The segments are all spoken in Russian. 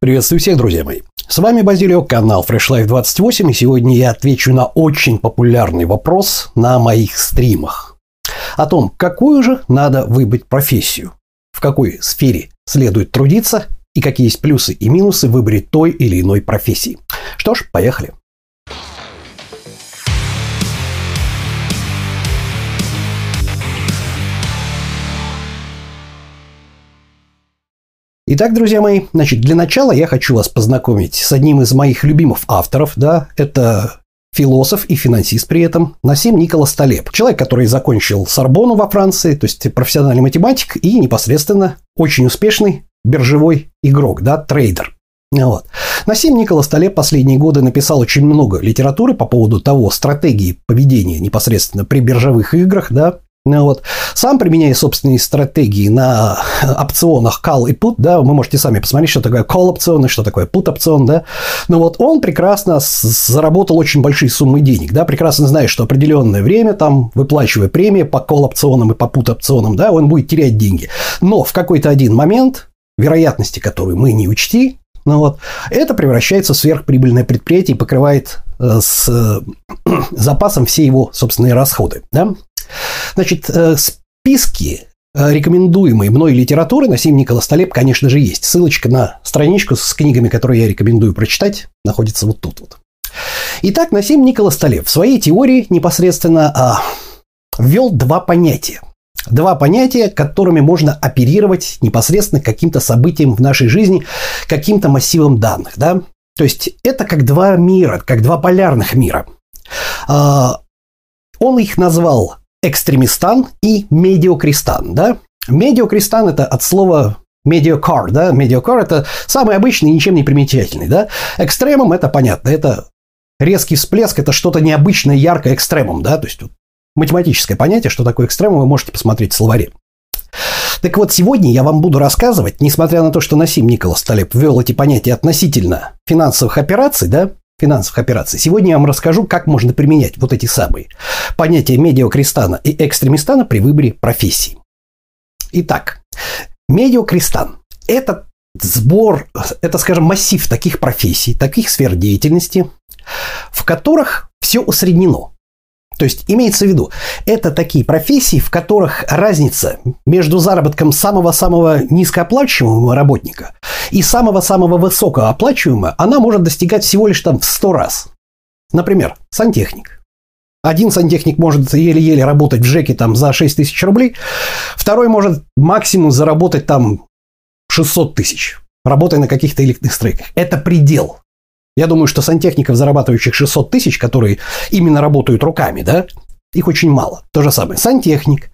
Приветствую всех, друзья мои. С вами Базилио, канал Fresh Life 28, и сегодня я отвечу на очень популярный вопрос на моих стримах. О том, какую же надо выбрать профессию, в какой сфере следует трудиться и какие есть плюсы и минусы в выборе той или иной профессии. Что ж, поехали. Итак, друзья мои, значит, для начала я хочу вас познакомить с одним из моих любимых авторов, да, это философ и финансист при этом, Насим Николас Талеб. Человек, который закончил Сорбону во Франции, то есть профессиональный математик и непосредственно очень успешный биржевой игрок, да, трейдер. Вот. Насим Николас Талеб последние годы написал очень много литературы по поводу того стратегии поведения непосредственно при биржевых играх, да, вот. Сам применяя собственные стратегии на опционах call и put, да, вы можете сами посмотреть, что такое call опцион и что такое put опцион, да. Но вот он прекрасно заработал очень большие суммы денег, да, прекрасно знает, что определенное время, там, выплачивая премии по call опционам и по put опционам, да, он будет терять деньги. Но в какой-то один момент вероятности, которые мы не учти, ну вот, это превращается в сверхприбыльное предприятие и покрывает э, с э, запасом все его собственные расходы. Да? Значит, э, списки э, рекомендуемой мной литературы на Сим Николас Талеб, конечно же, есть. Ссылочка на страничку с книгами, которые я рекомендую прочитать, находится вот тут вот. Итак, Насим Николас Талеб в своей теории непосредственно а, ввел два понятия. Два понятия, которыми можно оперировать непосредственно каким-то событием в нашей жизни, каким-то массивом данных. Да? То есть это как два мира, как два полярных мира. А, он их назвал экстремистан и медиокристан, да? Медиокристан – это от слова mediocre, да? Медиокар – это самый обычный, ничем не примечательный, да? Экстремум – это понятно, это резкий всплеск, это что-то необычное, яркое экстремум, да? То есть математическое понятие, что такое экстремум, вы можете посмотреть в словаре. Так вот, сегодня я вам буду рассказывать, несмотря на то, что Насим Николас Талеб ввел эти понятия относительно финансовых операций, да, финансовых операций. Сегодня я вам расскажу, как можно применять вот эти самые понятия медиокристана и экстремистана при выборе профессии. Итак, медиокристан – это сбор, это, скажем, массив таких профессий, таких сфер деятельности, в которых все усреднено. То есть имеется в виду, это такие профессии, в которых разница между заработком самого-самого низкооплачиваемого работника и самого-самого высокооплачиваемого, она может достигать всего лишь там в 100 раз. Например, сантехник. Один сантехник может еле-еле работать в ЖЭКе там за 6 тысяч рублей, второй может максимум заработать там 600 тысяч, работая на каких-то элитных стройках. Это предел. Я думаю, что сантехников, зарабатывающих 600 тысяч, которые именно работают руками, да, их очень мало. То же самое. Сантехник,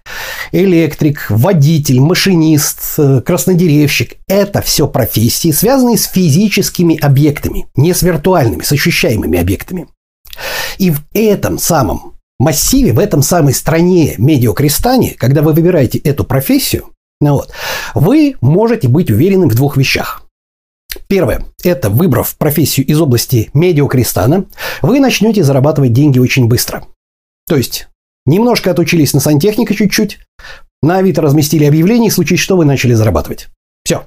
электрик, водитель, машинист, э, краснодеревщик – это все профессии, связанные с физическими объектами, не с виртуальными, с ощущаемыми объектами. И в этом самом массиве, в этом самой стране медиакрестане, когда вы выбираете эту профессию, ну вот, вы можете быть уверены в двух вещах. Первое. Это выбрав профессию из области медиакрестана, вы начнете зарабатывать деньги очень быстро. То есть, немножко отучились на сантехника чуть-чуть, на Авито разместили объявление, и случись что, вы начали зарабатывать. Все.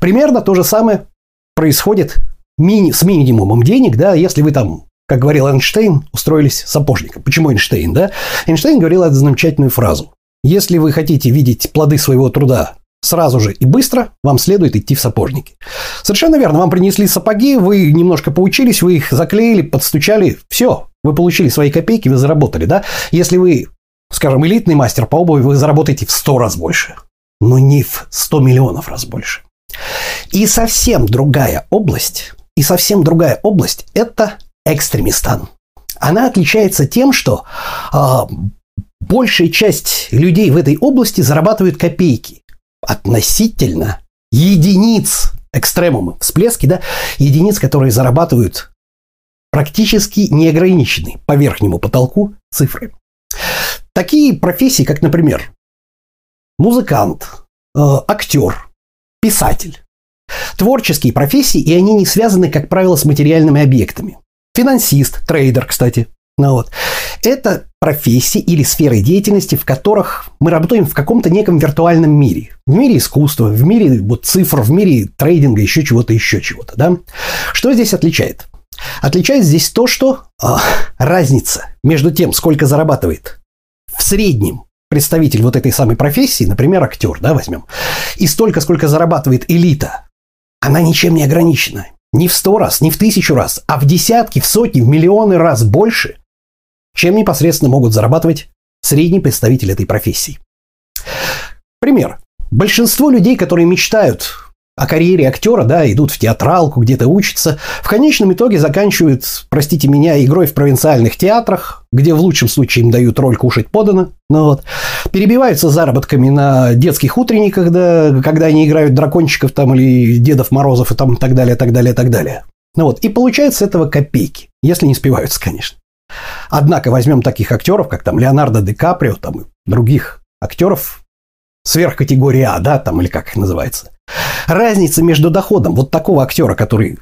Примерно то же самое происходит мини, с минимумом денег, да, если вы там, как говорил Эйнштейн, устроились сапожником. Почему Эйнштейн, да? Эйнштейн говорил эту замечательную фразу. Если вы хотите видеть плоды своего труда сразу же и быстро вам следует идти в сапожники. Совершенно верно. Вам принесли сапоги, вы немножко поучились, вы их заклеили, подстучали. Все, вы получили свои копейки, вы заработали, да? Если вы, скажем, элитный мастер по обуви, вы заработаете в 100 раз больше. Но не в 100 миллионов раз больше. И совсем другая область, и совсем другая область – это экстремистан. Она отличается тем, что э, большая часть людей в этой области зарабатывают копейки относительно единиц экстремумы, всплески, да, единиц, которые зарабатывают практически неограниченные по верхнему потолку цифры. Такие профессии, как, например, музыкант, э, актер, писатель. Творческие профессии, и они не связаны, как правило, с материальными объектами. Финансист, трейдер, кстати. Ну вот. Это профессии или сферы деятельности, в которых мы работаем в каком-то неком виртуальном мире. В мире искусства, в мире вот, цифр, в мире трейдинга, еще чего-то, еще чего-то. Да? Что здесь отличает? Отличает здесь то, что э, разница между тем, сколько зарабатывает в среднем представитель вот этой самой профессии, например, актер, да, возьмем, и столько, сколько зарабатывает элита, она ничем не ограничена. Не в сто раз, не в тысячу раз, а в десятки, в сотни, в миллионы раз больше, чем непосредственно могут зарабатывать средний представитель этой профессии. Пример. Большинство людей, которые мечтают о карьере актера, да, идут в театралку, где-то учатся, в конечном итоге заканчивают, простите меня, игрой в провинциальных театрах, где в лучшем случае им дают роль кушать подано, ну вот, перебиваются заработками на детских утренниках, да, когда они играют дракончиков там или Дедов Морозов и там так далее, так далее, так далее. Ну вот, и получается с этого копейки, если не спиваются, конечно. Однако возьмем таких актеров, как там Леонардо Ди Каприо, там и других актеров сверхкатегории А, да, там или как их называется. Разница между доходом вот такого актера, который,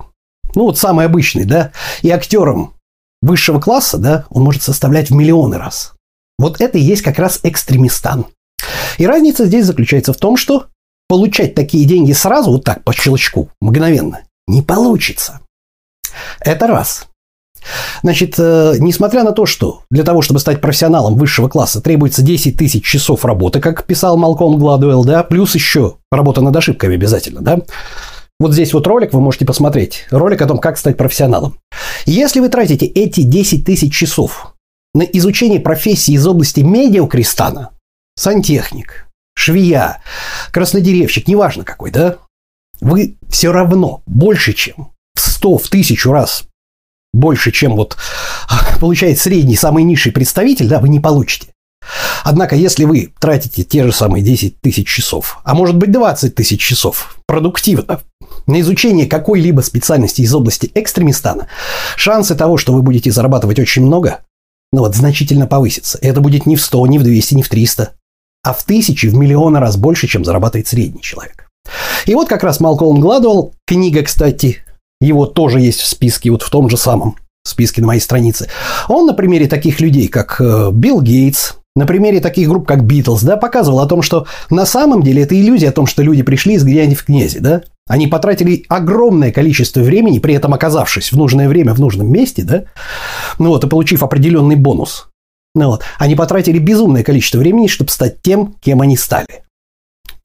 ну вот самый обычный, да, и актером высшего класса, да, он может составлять в миллионы раз. Вот это и есть как раз экстремистан. И разница здесь заключается в том, что получать такие деньги сразу, вот так, по щелчку, мгновенно, не получится. Это раз. Значит, э, несмотря на то, что для того, чтобы стать профессионалом высшего класса, требуется 10 тысяч часов работы, как писал Малком Гладуэлл, да, плюс еще работа над ошибками обязательно, да, вот здесь вот ролик вы можете посмотреть. Ролик о том, как стать профессионалом. Если вы тратите эти 10 тысяч часов на изучение профессии из области медиакрестана, сантехник, швея, краснодеревщик, неважно какой, да, вы все равно больше, чем в 100, в тысячу раз больше, чем вот получает средний, самый низший представитель, да, вы не получите. Однако, если вы тратите те же самые 10 тысяч часов, а может быть 20 тысяч часов продуктивно на изучение какой-либо специальности из области экстремистана, шансы того, что вы будете зарабатывать очень много, ну вот значительно повысятся. Это будет не в 100, не в 200, не в 300, а в тысячи, в миллионы раз больше, чем зарабатывает средний человек. И вот как раз Малкольм Гладуэлл, книга, кстати, его тоже есть в списке, вот в том же самом списке на моей странице. Он на примере таких людей, как э, Билл Гейтс, на примере таких групп, как Битлз, да, показывал о том, что на самом деле это иллюзия о том, что люди пришли из где в князи, да. Они потратили огромное количество времени, при этом оказавшись в нужное время в нужном месте, да, ну вот, и получив определенный бонус. Ну вот, они потратили безумное количество времени, чтобы стать тем, кем они стали.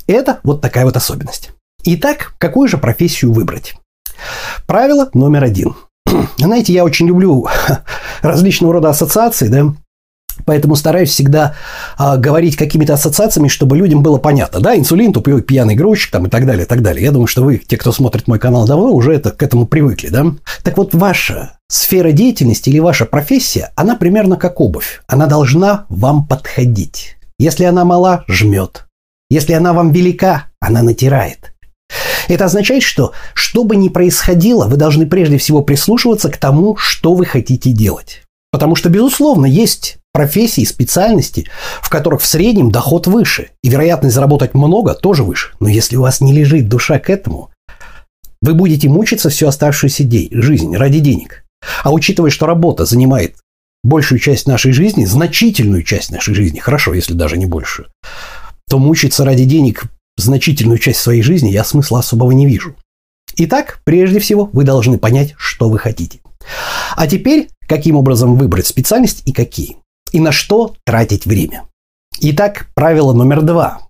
Это вот такая вот особенность. Итак, какую же профессию выбрать? Правило номер один. Знаете, я очень люблю различного рода ассоциации, да, Поэтому стараюсь всегда а, говорить какими-то ассоциациями, чтобы людям было понятно. Да, инсулин, тупой пьяный грузчик там, и так далее, и так далее. Я думаю, что вы, те, кто смотрит мой канал давно, уже это, к этому привыкли. Да? Так вот, ваша сфера деятельности или ваша профессия, она примерно как обувь. Она должна вам подходить. Если она мала, жмет. Если она вам велика, она натирает. Это означает, что что бы ни происходило, вы должны прежде всего прислушиваться к тому, что вы хотите делать. Потому что, безусловно, есть профессии, специальности, в которых в среднем доход выше, и вероятность заработать много тоже выше. Но если у вас не лежит душа к этому, вы будете мучиться всю оставшуюся жизнь ради денег. А учитывая, что работа занимает большую часть нашей жизни, значительную часть нашей жизни, хорошо, если даже не большую, то мучиться ради денег значительную часть своей жизни я смысла особого не вижу. Итак, прежде всего, вы должны понять, что вы хотите. А теперь, каким образом выбрать специальность и какие? И на что тратить время? Итак, правило номер два.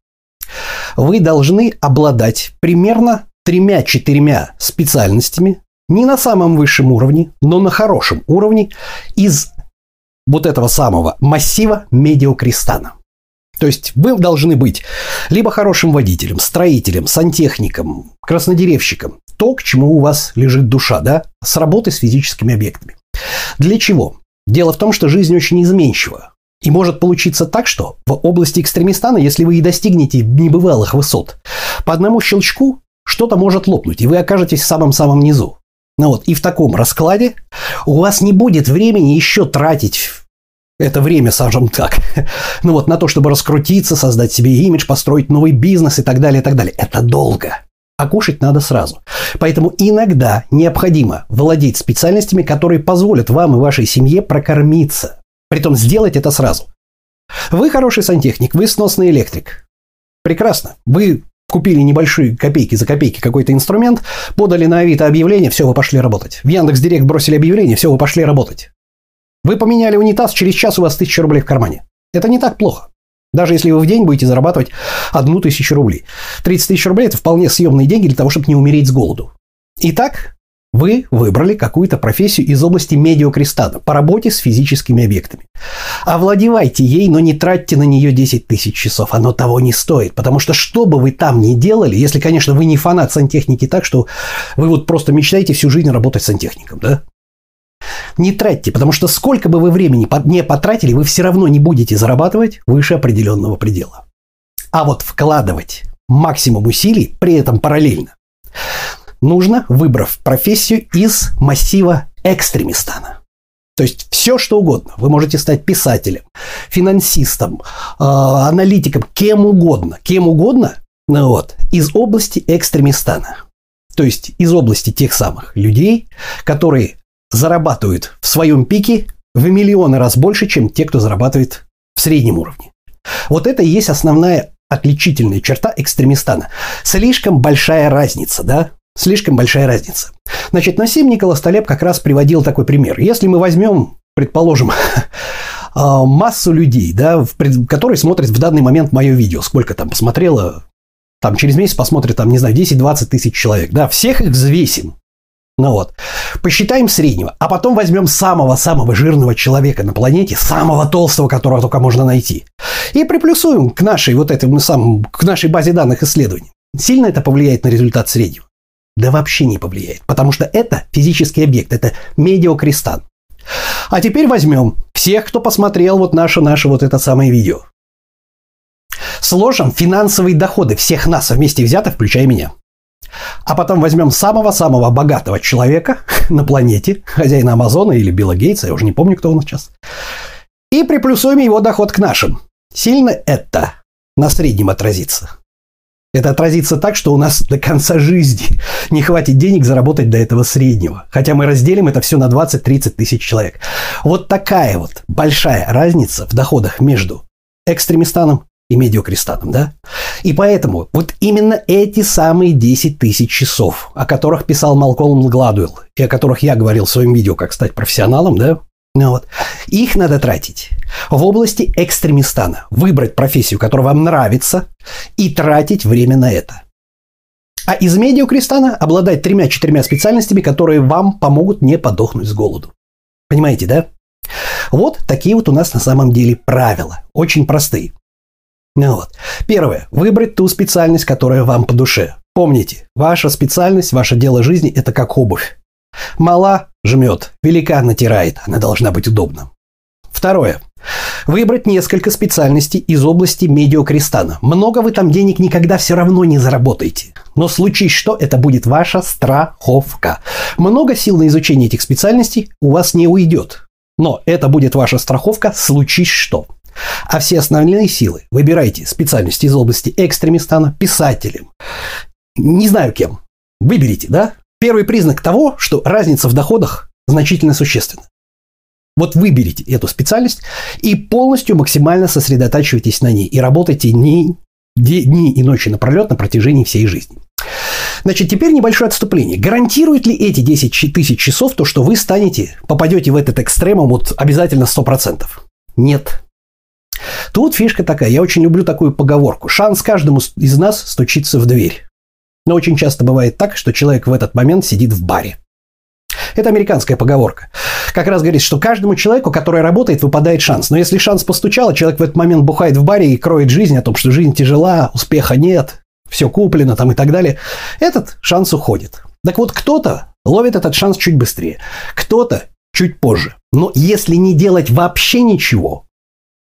Вы должны обладать примерно тремя-четырьмя специальностями, не на самом высшем уровне, но на хорошем уровне из вот этого самого массива медиокрестана. То есть вы должны быть либо хорошим водителем, строителем, сантехником, краснодеревщиком. То, к чему у вас лежит душа, да, с работой с физическими объектами. Для чего? Дело в том, что жизнь очень изменчива. И может получиться так, что в области экстремистана, если вы и достигнете небывалых высот, по одному щелчку что-то может лопнуть, и вы окажетесь в самом-самом низу. Ну вот, и в таком раскладе у вас не будет времени еще тратить это время, скажем так, ну вот на то, чтобы раскрутиться, создать себе имидж, построить новый бизнес и так далее, и так далее. Это долго. А кушать надо сразу. Поэтому иногда необходимо владеть специальностями, которые позволят вам и вашей семье прокормиться. Притом сделать это сразу. Вы хороший сантехник, вы сносный электрик. Прекрасно. Вы купили небольшие копейки за копейки какой-то инструмент, подали на Авито объявление, все, вы пошли работать. В Яндекс Директ бросили объявление, все, вы пошли работать. Вы поменяли унитаз, через час у вас тысяча рублей в кармане. Это не так плохо. Даже если вы в день будете зарабатывать одну тысячу рублей. 30 тысяч рублей – это вполне съемные деньги для того, чтобы не умереть с голоду. Итак, вы выбрали какую-то профессию из области медиакрестана по работе с физическими объектами. Овладевайте ей, но не тратьте на нее 10 тысяч часов. Оно того не стоит. Потому что что бы вы там ни делали, если, конечно, вы не фанат сантехники так, что вы вот просто мечтаете всю жизнь работать сантехником, да? Не тратьте, потому что сколько бы вы времени не потратили, вы все равно не будете зарабатывать выше определенного предела. А вот вкладывать максимум усилий при этом параллельно нужно, выбрав профессию из массива экстремистана. То есть все, что угодно. Вы можете стать писателем, финансистом, э, аналитиком, кем угодно. Кем угодно, ну вот, из области экстремистана. То есть из области тех самых людей, которые зарабатывают в своем пике в миллионы раз больше, чем те, кто зарабатывает в среднем уровне. Вот это и есть основная отличительная черта экстремистана. Слишком большая разница, да? Слишком большая разница. Значит, Насим Николас Талеб как раз приводил такой пример. Если мы возьмем, предположим, а, массу людей, да, которые смотрят в данный момент мое видео, сколько там посмотрело, там через месяц посмотрит, там, не знаю, 10-20 тысяч человек, да, всех их взвесим. Ну вот, посчитаем среднего, а потом возьмем самого-самого жирного человека на планете, самого толстого, которого только можно найти, и приплюсуем к нашей вот этому самому, к нашей базе данных исследований. Сильно это повлияет на результат среднего? Да вообще не повлияет, потому что это физический объект, это медиакристалл. А теперь возьмем всех, кто посмотрел вот наше, наше вот это самое видео. Сложим финансовые доходы всех нас вместе взятых, включая меня. А потом возьмем самого-самого богатого человека на планете, хозяина Амазона или Билла Гейтса, я уже не помню, кто он сейчас, и приплюсуем его доход к нашим. Сильно это на среднем отразится? Это отразится так, что у нас до конца жизни не хватит денег заработать до этого среднего. Хотя мы разделим это все на 20-30 тысяч человек. Вот такая вот большая разница в доходах между экстремистаном и медиакрестаном, да? И поэтому вот именно эти самые 10 тысяч часов, о которых писал Малколм Гладуэлл, и о которых я говорил в своем видео, как стать профессионалом, да, ну вот. Их надо тратить в области экстремистана. Выбрать профессию, которая вам нравится, и тратить время на это. А из медиакрестана обладать тремя-четырьмя специальностями, которые вам помогут не подохнуть с голоду. Понимаете, да? Вот такие вот у нас на самом деле правила. Очень простые. Ну вот. Первое. Выбрать ту специальность, которая вам по душе. Помните, ваша специальность, ваше дело жизни – это как обувь. Мала – жмет, велика – натирает, она должна быть удобна. Второе. Выбрать несколько специальностей из области медиакрестана. Много вы там денег никогда все равно не заработаете. Но случись что, это будет ваша страховка. Много сил на изучение этих специальностей у вас не уйдет. Но это будет ваша страховка, случись что. А все основные силы выбирайте специальности из области экстремистана, писателем, не знаю кем. Выберите, да? Первый признак того, что разница в доходах значительно существенна. Вот выберите эту специальность и полностью максимально сосредотачивайтесь на ней и работайте дни, дни и ночи напролет на протяжении всей жизни. Значит, теперь небольшое отступление. Гарантирует ли эти 10 тысяч часов то, что вы станете, попадете в этот экстремум вот обязательно 100%? Нет. Тут фишка такая, я очень люблю такую поговорку. Шанс каждому из нас стучится в дверь. Но очень часто бывает так, что человек в этот момент сидит в баре. Это американская поговорка. Как раз говорит, что каждому человеку, который работает, выпадает шанс. Но если шанс постучал, а человек в этот момент бухает в баре и кроет жизнь о том, что жизнь тяжела, успеха нет, все куплено там и так далее, этот шанс уходит. Так вот, кто-то ловит этот шанс чуть быстрее, кто-то чуть позже. Но если не делать вообще ничего,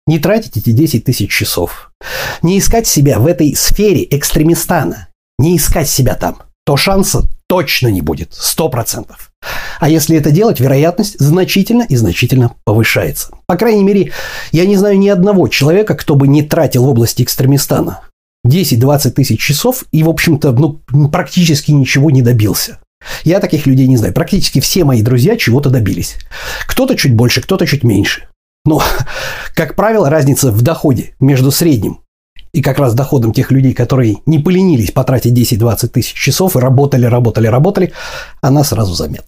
не тратить эти 10 тысяч часов, не искать себя в этой сфере экстремистана, не искать себя там, то шанса точно не будет, 100%. А если это делать, вероятность значительно и значительно повышается. По крайней мере, я не знаю ни одного человека, кто бы не тратил в области экстремистана 10-20 тысяч часов и, в общем-то, ну, практически ничего не добился. Я таких людей не знаю. Практически все мои друзья чего-то добились. Кто-то чуть больше, кто-то чуть меньше. Но, как правило, разница в доходе между средним и как раз доходом тех людей, которые не поленились потратить 10-20 тысяч часов и работали, работали, работали, она сразу заметна.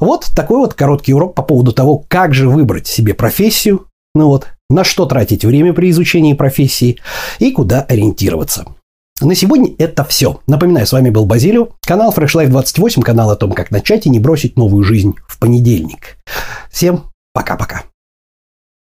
Вот такой вот короткий урок по поводу того, как же выбрать себе профессию, ну вот, на что тратить время при изучении профессии и куда ориентироваться. На сегодня это все. Напоминаю, с вами был Базилио, канал Fresh Life 28, канал о том, как начать и не бросить новую жизнь в понедельник. Всем пока-пока.